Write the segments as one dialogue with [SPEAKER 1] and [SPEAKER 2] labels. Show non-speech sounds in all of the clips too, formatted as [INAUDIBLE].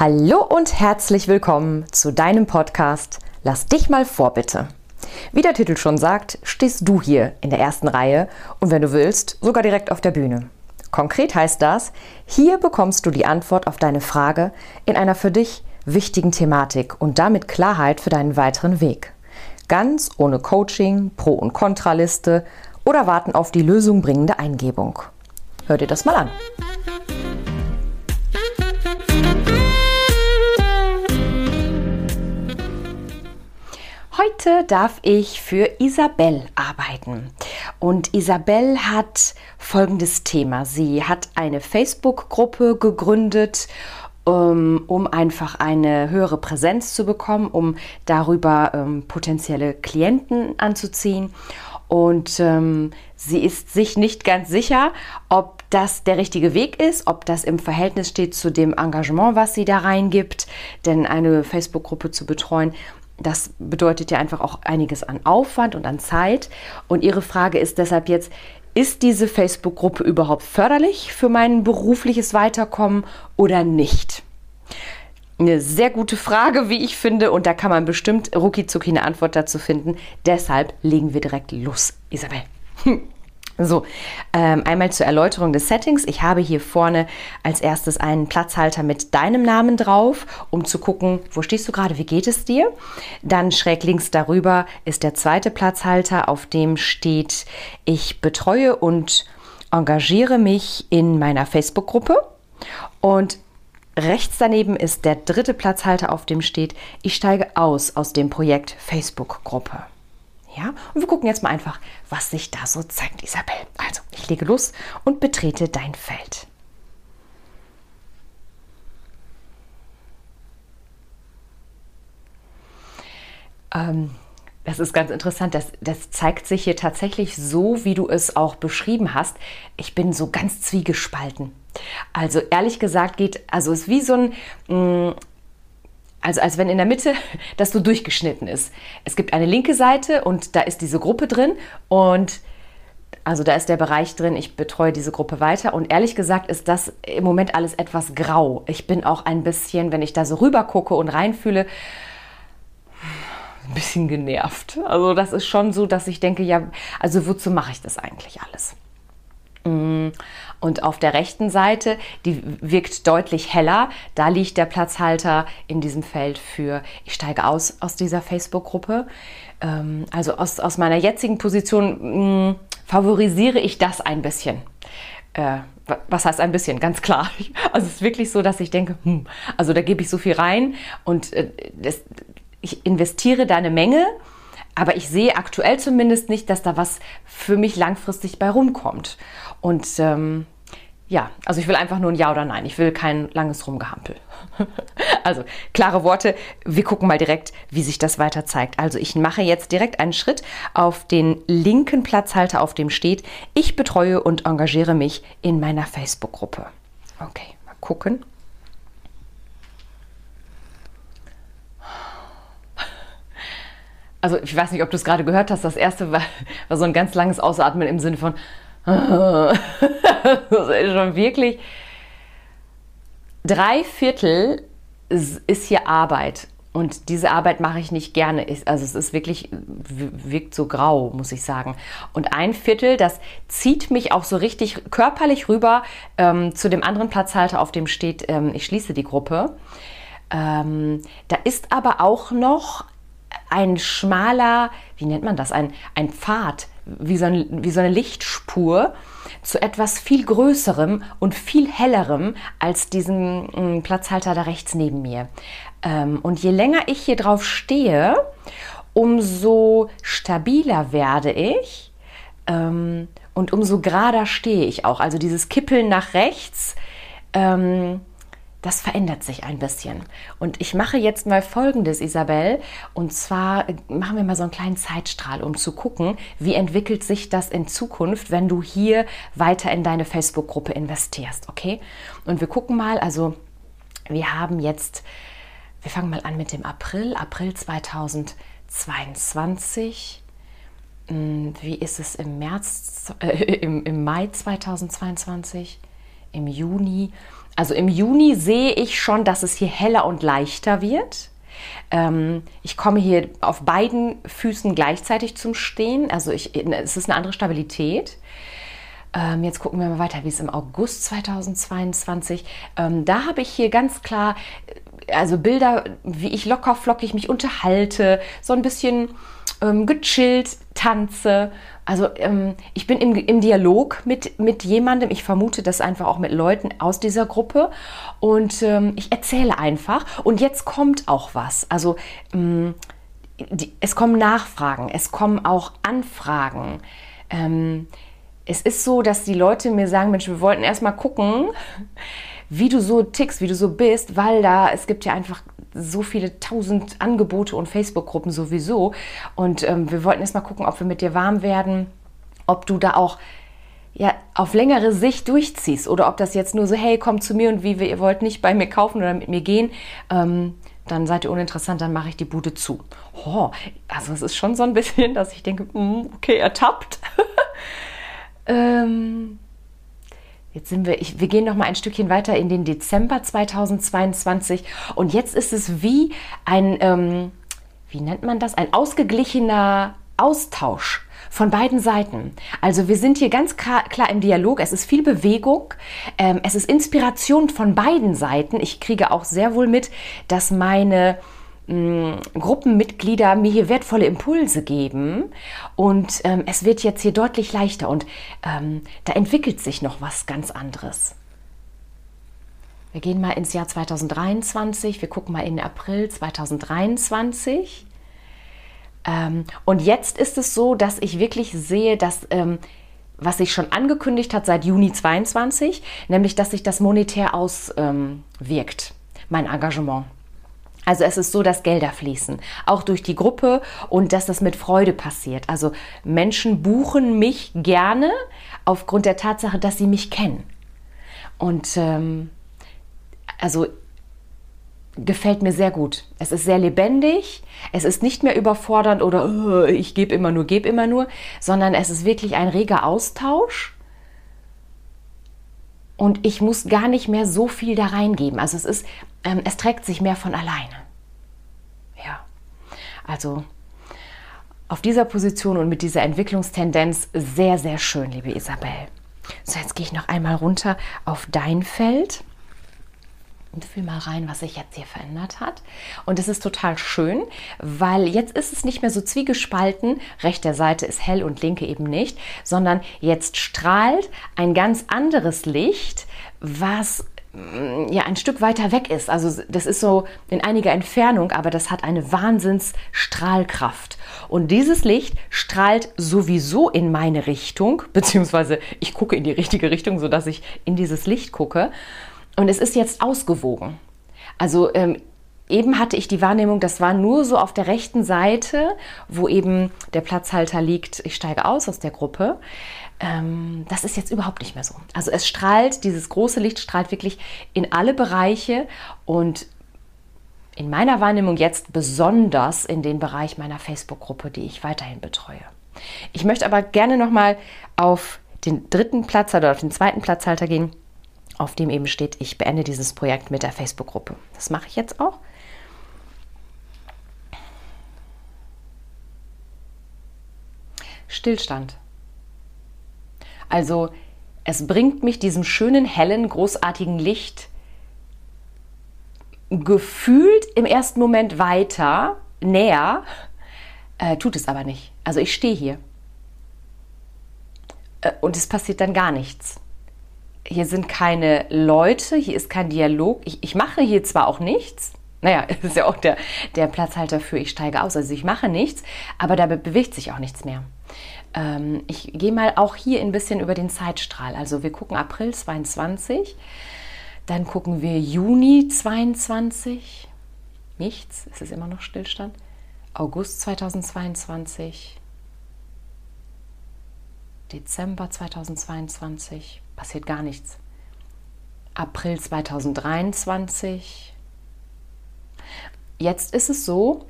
[SPEAKER 1] Hallo und herzlich willkommen zu deinem Podcast Lass dich mal vor, bitte. Wie der Titel schon sagt, stehst du hier in der ersten Reihe und wenn du willst, sogar direkt auf der Bühne. Konkret heißt das, hier bekommst du die Antwort auf deine Frage in einer für dich wichtigen Thematik und damit Klarheit für deinen weiteren Weg. Ganz ohne Coaching, Pro- und Kontraliste oder warten auf die Lösung bringende Eingebung. Hör dir das mal an. Heute darf ich für Isabel arbeiten. Und Isabel hat folgendes Thema. Sie hat eine Facebook-Gruppe gegründet, um, um, einfach eine höhere Präsenz zu bekommen, um darüber ähm, potenzielle Klienten anzuziehen. Und ähm, sie ist sich nicht ganz sicher, ob das der richtige Weg ist, ob das im Verhältnis steht zu dem Engagement, was sie da reingibt. Denn eine Facebook-Gruppe zu betreuen, das bedeutet ja einfach auch einiges an Aufwand und an Zeit. Und Ihre Frage ist deshalb jetzt, ist diese Facebook-Gruppe überhaupt förderlich für mein berufliches Weiterkommen oder nicht? Eine sehr gute Frage, wie ich finde, und da kann man bestimmt rucki eine Antwort dazu finden. Deshalb legen wir direkt los, Isabel. [LAUGHS] So, ähm, einmal zur Erläuterung des Settings. Ich habe hier vorne als erstes einen Platzhalter mit deinem Namen drauf, um zu gucken, wo stehst du gerade, wie geht es dir. Dann schräg links darüber ist der zweite Platzhalter, auf dem steht, ich betreue und engagiere mich in meiner Facebook-Gruppe. Und rechts daneben ist der dritte Platzhalter, auf dem steht, ich steige aus aus dem Projekt Facebook-Gruppe. Ja, und wir gucken jetzt mal einfach, was sich da so zeigt, Isabel. Also, ich lege los und betrete dein Feld. Ähm, das ist ganz interessant. Das, das zeigt sich hier tatsächlich so, wie du es auch beschrieben hast. Ich bin so ganz zwiegespalten. Also ehrlich gesagt geht, also es ist wie so ein, mm, also als wenn in der Mitte [LAUGHS] das so durchgeschnitten ist. Es gibt eine linke Seite und da ist diese Gruppe drin und also da ist der Bereich drin, ich betreue diese Gruppe weiter und ehrlich gesagt ist das im Moment alles etwas grau. Ich bin auch ein bisschen, wenn ich da so rüber gucke und reinfühle, ein bisschen genervt. Also das ist schon so, dass ich denke, ja, also wozu mache ich das eigentlich alles? Und auf der rechten Seite, die wirkt deutlich heller, da liegt der Platzhalter in diesem Feld für, ich steige aus aus dieser Facebook-Gruppe. Ähm, also aus, aus meiner jetzigen Position mh, mm, favorisiere ich das ein bisschen. Äh, was heißt ein bisschen? Ganz klar. [LAUGHS] Also es ist wirklich so, dass ich denke, hm, also da gebe ich so viel rein und äh, das, ich investiere da eine Menge aber ich sehe aktuell zumindest nicht, dass da was für mich langfristig bei rumkommt. Und ähm, ja, also ich will einfach nur ein Ja oder Nein. Ich will kein langes Rumgehampel. [LAUGHS] also klare Worte. Wir gucken mal direkt, wie sich das weiter zeigt. Also ich mache jetzt direkt einen Schritt auf den linken Platzhalter, auf dem steht, ich betreue und engagiere mich in meiner Facebook-Gruppe. Okay, mal gucken. Also ich weiß nicht, ob du es gerade gehört hast, das erste war, war, so ein ganz langes Ausatmen im Sinne von, [LAUGHS] das ist schon wirklich, drei Viertel ist hier Arbeit. Und diese Arbeit mache ich nicht gerne. Also es ist wirklich, wirkt so grau, muss ich sagen. Und ein Viertel, das zieht mich auch so richtig körperlich rüber ähm, zu dem anderen Platzhalter, auf dem steht, ähm, ich schließe die Gruppe. Ähm, da ist aber auch noch ein schmaler, wie nennt man das, ein, ein Pfad, wie so, ein, wie so eine Lichtspur zu etwas viel Größerem und viel Hellerem als diesem mm, Platzhalter da rechts neben mir. Ähm, und je länger ich hier drauf stehe, umso stabiler werde ich ähm, und umso gerader stehe ich auch. Also dieses Kippeln nach rechts ähm, das verändert sich ein bisschen. Und ich mache jetzt mal Folgendes, Isabel. Und zwar äh, machen wir mal so einen kleinen Zeitstrahl, um zu gucken, wie entwickelt sich das in Zukunft, wenn du hier weiter in deine Facebook-Gruppe investierst. Okay? Und wir gucken mal, also wir haben jetzt, wir fangen mal an mit dem April, April 2022. Hm, wie ist es im März, äh, im, im Mai 2022, im Juni? Also im Juni sehe ich schon, dass es hier heller und leichter wird. Ähm, ich komme hier auf beiden Füßen gleichzeitig zum Stehen. Also ich, es ist eine andere Stabilität. Ähm, jetzt gucken wir mal weiter, wie es im August 2022. Ähm, da habe ich hier ganz klar, äh, also Bilder, wie ich locker flockig mich unterhalte, so ein bisschen ähm, gechillt tanze. Also ähm, ich bin im, im Dialog mit, mit jemandem. Ich vermute das einfach auch mit Leuten aus dieser Gruppe. Und ähm, ich erzähle einfach. Und jetzt kommt auch was. Also ähm, die, es kommen Nachfragen, es kommen auch Anfragen. Ähm, es ist so, dass die Leute mir sagen, Mensch, wir wollten erst mal gucken, wie du so tickst, wie du so bist, weil da, es gibt ja einfach so viele tausend Angebote und Facebook-Gruppen sowieso. Und ähm, wir wollten erst mal gucken, ob wir mit dir warm werden, ob du da auch ja, auf längere Sicht durchziehst oder ob das jetzt nur so, hey, komm zu mir und wie ihr wollt nicht bei mir kaufen oder mit mir gehen, ähm, dann seid ihr uninteressant, dann mache ich die Bude zu. Oh, also es ist schon so ein bisschen, dass ich denke, mm, okay, ertappt. [LAUGHS] ähm, Jetzt sind wir, ich, wir gehen noch mal ein Stückchen weiter in den Dezember 2022 und jetzt ist es wie ein, ähm, wie nennt man das, ein ausgeglichener Austausch von beiden Seiten. Also wir sind hier ganz klar, klar im Dialog, es ist viel Bewegung, ähm, es ist Inspiration von beiden Seiten. Ich kriege auch sehr wohl mit, dass meine Gruppenmitglieder mir hier wertvolle Impulse geben und ähm, es wird jetzt hier deutlich leichter und ähm, da entwickelt sich noch was ganz anderes. Wir gehen mal ins Jahr 2023, wir gucken mal in April 2023. Ähm, und jetzt ist es so, dass ich wirklich sehe, dass ähm, was sich schon angekündigt hat seit Juni 22, nämlich dass sich das monetär auswirkt, mein Engagement. Also es ist so, dass Gelder fließen, auch durch die Gruppe und dass das mit Freude passiert. Also Menschen buchen mich gerne aufgrund der Tatsache, dass sie mich kennen. Und ähm, also gefällt mir sehr gut. Es ist sehr lebendig, es ist nicht mehr überfordernd oder ich gebe immer nur, gebe immer nur, sondern es ist wirklich ein reger Austausch. Und ich muss gar nicht mehr so viel da reingeben. Also es ist ähm, es trägt sich mehr von alleine. Ja, also auf dieser Position und mit dieser Entwicklungstendenz sehr, sehr schön, liebe Isabel. So, jetzt gehe ich noch einmal runter auf dein Feld und fühl mal rein, was sich jetzt hier verändert hat. Und es ist total schön, weil jetzt ist es nicht mehr so zwiegespalten, rechte Seite ist hell und linke eben nicht, sondern jetzt strahlt ein ganz anderes Licht, was ja ein Stück weiter weg ist. Also das ist so in einiger Entfernung, aber das hat eine Wahnsinnsstrahlkraft. Und dieses Licht strahlt sowieso in meine Richtung, [LAUGHS] beziehungsweise ich gucke in die richtige Richtung, sodass ich in dieses Licht gucke. Und es ist jetzt ausgewogen. Also ähm, eben hatte ich die Wahrnehmung, das war nur so auf der rechten Seite, wo eben der Platzhalter liegt, ich steige aus aus der Gruppe. Ähm, das ist jetzt überhaupt nicht mehr so. Also es strahlt, dieses große Licht strahlt wirklich in alle Bereiche und in meiner Wahrnehmung jetzt besonders in den Bereich meiner Facebook-Gruppe, die ich weiterhin betreue. Ich möchte aber gerne nochmal auf den dritten Platz oder auf den zweiten Platzhalter gehen, auf dem eben steht, ich beende dieses Projekt mit der Facebook-Gruppe. Das mache ich jetzt auch. Stillstand. Also es bringt mich diesem schönen, hellen, großartigen Licht gefühlt im ersten Moment weiter, näher, äh, tut es aber nicht. Also ich stehe hier. Äh, und es passiert dann gar nichts. Hier sind keine Leute, hier ist kein Dialog. Ich, ich mache hier zwar auch nichts, naja, [LAUGHS] es ist ja auch der, der Platzhalter für ich steige aus. Also ich mache nichts, aber da bewegt sich auch nichts mehr. Ähm, ich gehe mal auch hier ein bisschen über den Zeitstrahl. Also wir gucken April 22, dann gucken wir Juni 22, nichts, es ist immer noch Stillstand. August 2022, Dezember 2022, passiert gar nichts. April 2023. Jetzt ist es so,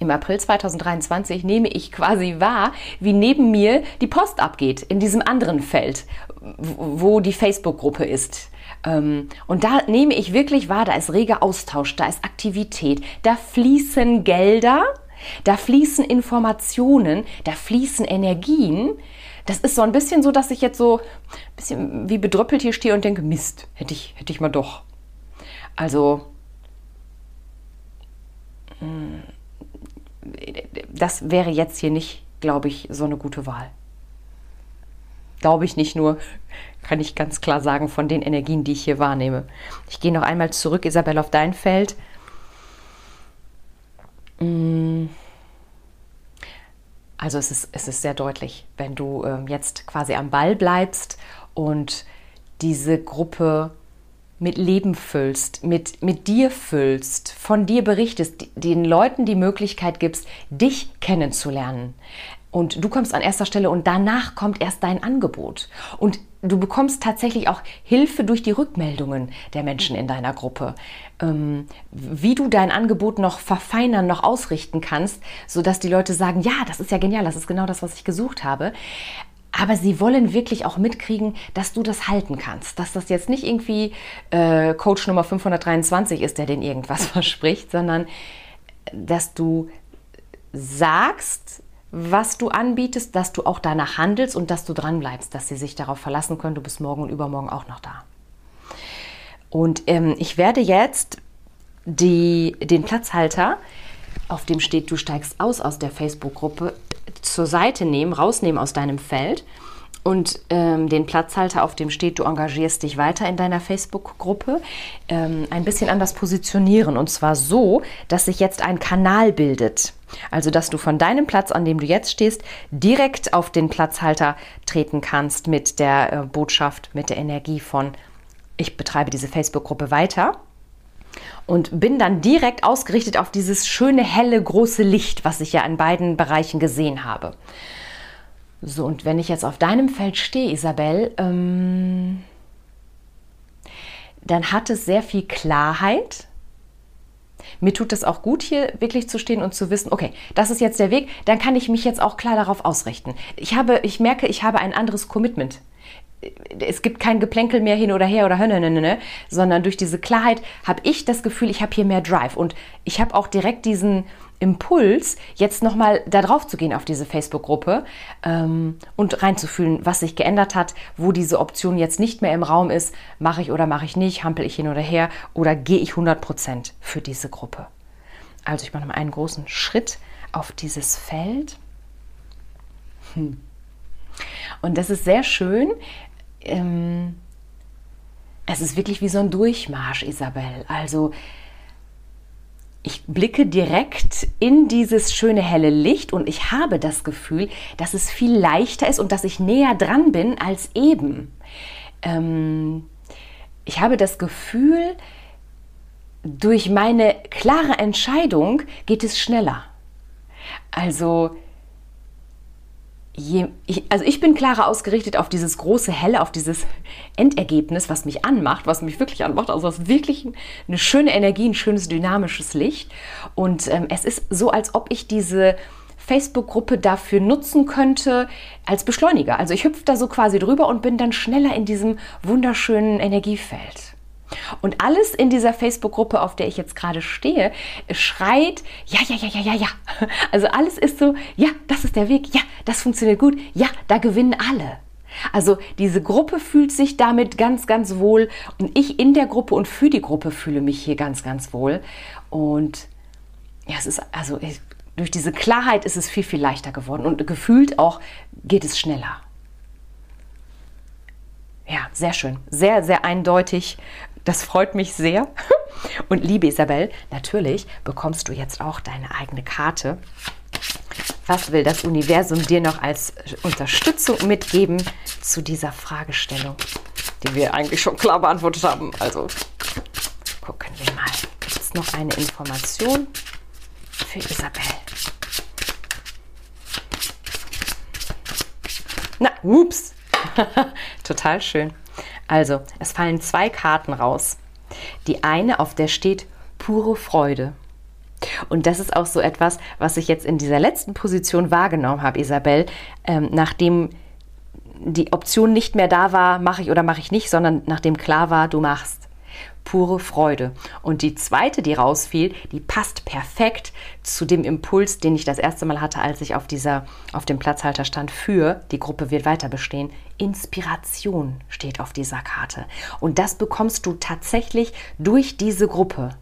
[SPEAKER 1] im April 2023 nehme ich quasi wahr, wie neben mir die Post abgeht, in diesem anderen Feld, wo die Facebook-Gruppe ist. Ähm, und da nehme ich wirklich wahr, da ist reger Austausch, da ist Aktivität, da fließen Gelder, da fließen Informationen, da fließen Energien. Das ist so ein bisschen so, dass ich jetzt so ein bisschen wie bedröppelt hier stehe und denke, Mist, hätte ich, hätte ich mal doch. Also, hm, das wäre jetzt hier nicht, glaube ich, so eine gute Wahl. Glaube ich nicht nur, kann ich ganz klar sagen, von den Energien, die ich hier wahrnehme. Ich gehe noch einmal zurück, Isabel, auf dein Feld. Mm. Also es ist, es ist sehr deutlich, wenn du ähm, jetzt quasi am Ball bleibst und diese Gruppe mit Leben füllst, mit, mit dir füllst, von dir berichtest, den Leuten die Möglichkeit gibst, dich kennenzulernen. Und du kommst an erster Stelle und danach kommt erst dein Angebot. Und du bekommst tatsächlich auch Hilfe durch die Rückmeldungen der Menschen in deiner Gruppe, ähm, wie du dein Angebot noch verfeinern, noch ausrichten kannst, sodass die Leute sagen, ja, das ist ja genial, das ist genau das, was ich gesucht habe. Aber sie wollen wirklich auch mitkriegen, dass du das halten kannst. Dass das jetzt nicht irgendwie äh, Coach Nummer 523 ist, der den irgendwas [LAUGHS] verspricht, sondern dass du sagst, was du anbietest, dass du auch danach handelst und dass du dran bleibst, dass sie sich darauf verlassen können, du bist morgen und übermorgen auch noch da. Und ähm, ich werde jetzt die, den Platzhalter, auf dem steht, du steigst aus aus der Facebook-Gruppe, zur Seite nehmen, rausnehmen aus deinem Feld und ähm, den Platzhalter, auf dem steht, du engagierst dich weiter in deiner Facebook-Gruppe, ähm, ein bisschen anders positionieren. Und zwar so, dass sich jetzt ein Kanal bildet. Also, dass du von deinem Platz, an dem du jetzt stehst, direkt auf den Platzhalter treten kannst mit der äh, Botschaft, mit der Energie von, ich betreibe diese Facebook-Gruppe weiter. Und bin dann direkt ausgerichtet auf dieses schöne, helle, große Licht, was ich ja in beiden Bereichen gesehen habe. So, und wenn ich jetzt auf deinem Feld stehe, Isabel, ähm, dann hat es sehr viel Klarheit. Mir tut es auch gut, hier wirklich zu stehen und zu wissen, okay, das ist jetzt der Weg, dann kann ich mich jetzt auch klar darauf ausrichten. Ich, habe, ich merke, ich habe ein anderes Commitment es gibt kein Geplänkel mehr hin oder her oder hönne, sondern durch diese Klarheit habe ich das Gefühl, ich habe hier mehr Drive und ich habe auch direkt diesen Impuls, jetzt nochmal da drauf zu gehen auf diese Facebook-Gruppe ähm, und reinzufühlen, was sich geändert hat, wo diese Option jetzt nicht mehr im Raum ist, mache ich oder mache ich nicht, hampel ich hin oder her oder gehe ich 100% für diese Gruppe. Also ich mache mal einen großen Schritt auf dieses Feld. Hm. Und das ist sehr schön. Ähm, es ist wirklich wie so ein Durchmarsch, Isabel. Also ich blicke direkt in dieses schöne helle Licht und ich habe das Gefühl, dass es viel leichter ist und dass ich näher dran bin als eben. Ähm, ich habe das Gefühl, durch meine klare Entscheidung geht es schneller. Also je, ich, also ich bin klarer ausgerichtet auf dieses große Helle, auf dieses Endergebnis, was mich anmacht, was mich wirklich anmacht. Also ist wirklich eine schöne Energie, ein schönes dynamisches Licht. Und ähm, es ist so, als ob ich diese Facebook-Gruppe dafür nutzen könnte als Beschleuniger. Also ich hüpfe da so quasi drüber und bin dann schneller in diesem wunderschönen Energiefeld. Und alles in dieser Facebook-Gruppe, auf der ich jetzt gerade stehe, schreit, ja, ja, ja, ja, ja, ja. [LAUGHS] Also alles ist so, ja, das ist der Weg, ja, das funktioniert gut, ja, da gewinnen alle. Also diese Gruppe fühlt sich damit ganz, ganz wohl und ich in der Gruppe und für die Gruppe fühle mich hier ganz, ganz wohl. Und ja, es ist also durch diese Klarheit ist es viel, viel leichter geworden und gefühlt auch geht es schneller. Ja, sehr schön. Sehr, sehr eindeutig das freut mich sehr. [LAUGHS] Und liebe Isabel, natürlich bekommst du jetzt auch deine eigene Karte. Was will das Universum dir noch als Unterstützung mitgeben zu dieser Fragestellung, die wir eigentlich schon klar beantwortet haben? Also gucken wir mal. Gibt es noch eine Information für Isabel? Na, ups. [LAUGHS] Total schön. Also, es fallen zwei Karten raus. Die eine, auf der steht pure Freude. Und das ist auch so etwas, was ich jetzt in dieser letzten Position wahrgenommen habe, Isabel, ähm, nachdem die Option nicht mehr da war, mache ich oder mache ich nicht, sondern nachdem klar war, du machst pure Freude. Und die zweite, die rausfiel, die passt perfekt zu dem Impuls, den ich das erste Mal hatte, als ich auf dieser, auf dem Platzhalter stand für die Gruppe wird weiter bestehen. Inspiration steht auf dieser Karte. Und das bekommst du tatsächlich durch diese Gruppe.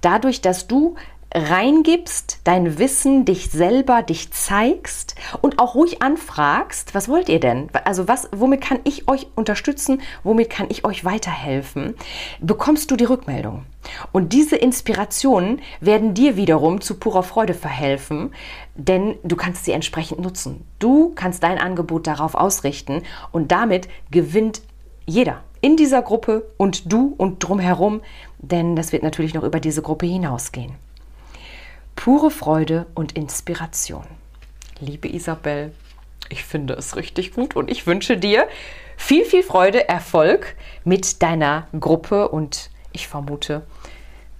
[SPEAKER 1] Dadurch, dass du reingibst, dein Wissen, dich selber, dich zeigst und auch ruhig anfragst, was wollt ihr denn? Also was, womit kann ich euch unterstützen? Womit kann ich euch weiterhelfen? Bekommst du die Rückmeldung. Und diese Inspirationen werden dir wiederum zu purer Freude verhelfen, denn du kannst sie entsprechend nutzen. Du kannst dein Angebot darauf ausrichten und damit gewinnt jeder in dieser Gruppe und du und drumherum, denn das wird natürlich noch über diese Gruppe hinausgehen pure Freude und Inspiration. Liebe Isabel, ich finde es richtig gut und ich wünsche dir viel, viel Freude, Erfolg mit deiner Gruppe und ich vermute,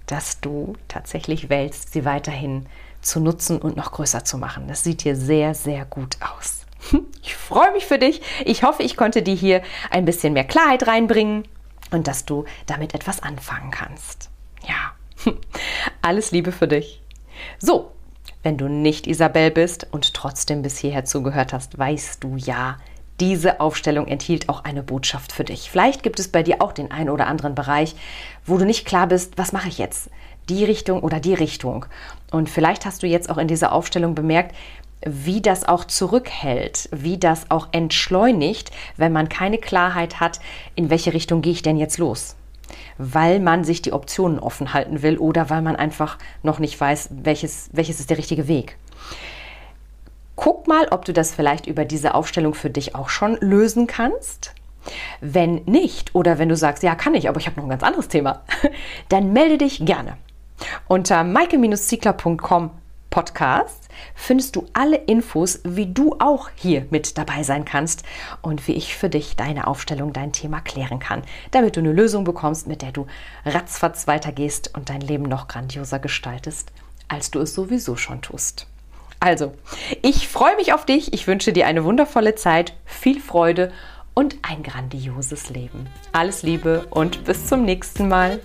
[SPEAKER 1] dass du tatsächlich wählst, sie weiterhin zu nutzen und noch größer zu machen. Das sieht hier sehr, sehr gut aus. [LAUGHS] Ich freue mich für dich. Ich hoffe, ich konnte dir hier ein bisschen mehr Klarheit reinbringen und dass du damit etwas anfangen kannst. Ja, [LAUGHS] alles Liebe für dich. So, wenn du nicht Isabel bist und trotzdem bis hierher zugehört hast, weißt du ja, diese Aufstellung enthielt auch eine Botschaft für dich. Vielleicht gibt es bei dir auch den einen oder anderen Bereich, wo du nicht klar bist, was mache ich jetzt? Die Richtung oder die Richtung. Und vielleicht hast du jetzt auch in dieser Aufstellung bemerkt, wie das auch zurückhält, wie das auch entschleunigt, wenn man keine Klarheit hat, in welche Richtung gehe ich denn jetzt los weil man sich die Optionen offen halten will oder weil man einfach noch nicht weiß, welches, welches ist der richtige Weg. Guck mal, ob du das vielleicht über diese Aufstellung für dich auch schon lösen kannst. Wenn nicht oder wenn du sagst, ja, kann ich, aber ich habe noch ein ganz anderes Thema, [LAUGHS] dann melde dich gerne unter maike-ziegler.com Podcast findest du alle Infos, wie du auch hier mit dabei sein kannst und wie ich für dich deine Aufstellung, dein Thema klären kann, damit du eine Lösung bekommst, mit der du ratzfatz weitergehst und dein Leben noch grandioser gestaltest, als du es sowieso schon tust. Also, ich freue mich auf dich, ich wünsche dir eine wundervolle Zeit, viel Freude und ein grandioses Leben. Alles Liebe und bis zum nächsten Mal.